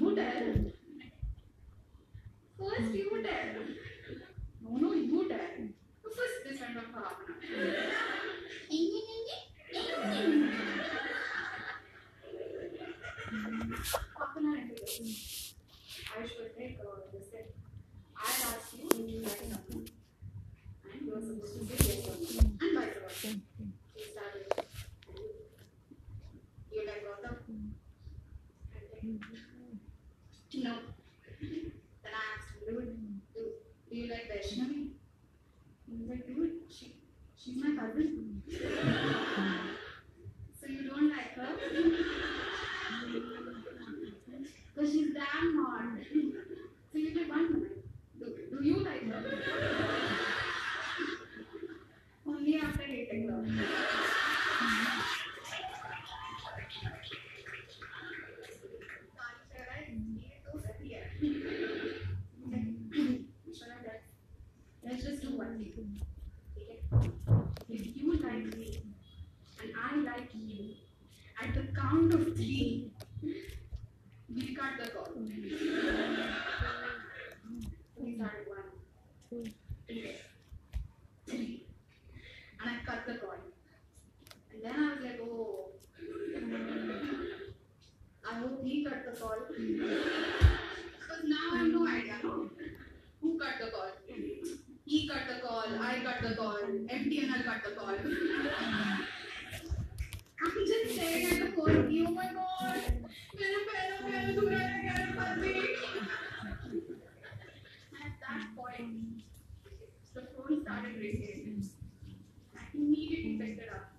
you tell. First you tell. No, no, you tell. So first decide on Bhavna. I should make a listen. I asked you, you write nothing. And you are supposed to give yes or no. And vice versa. You started. You like got up. And then. No, then I asked do, do, do you like Vaishnavi? He was like, dude, she, she's my cousin. If you like me and I like you, at the count of three, we cut the call. We started one, two, three, and I cut the call. And then I was like, oh, I hope he cut the call. Because now I have no idea no? who cut the call. He cut the call, I cut the call, MTNL cut the call. I'm just staring at the phone, thinking, oh my god, मेरे पैरों में अधूरा रह गया है फंसी. And at that point, the phone started ringing. I immediately picked it up.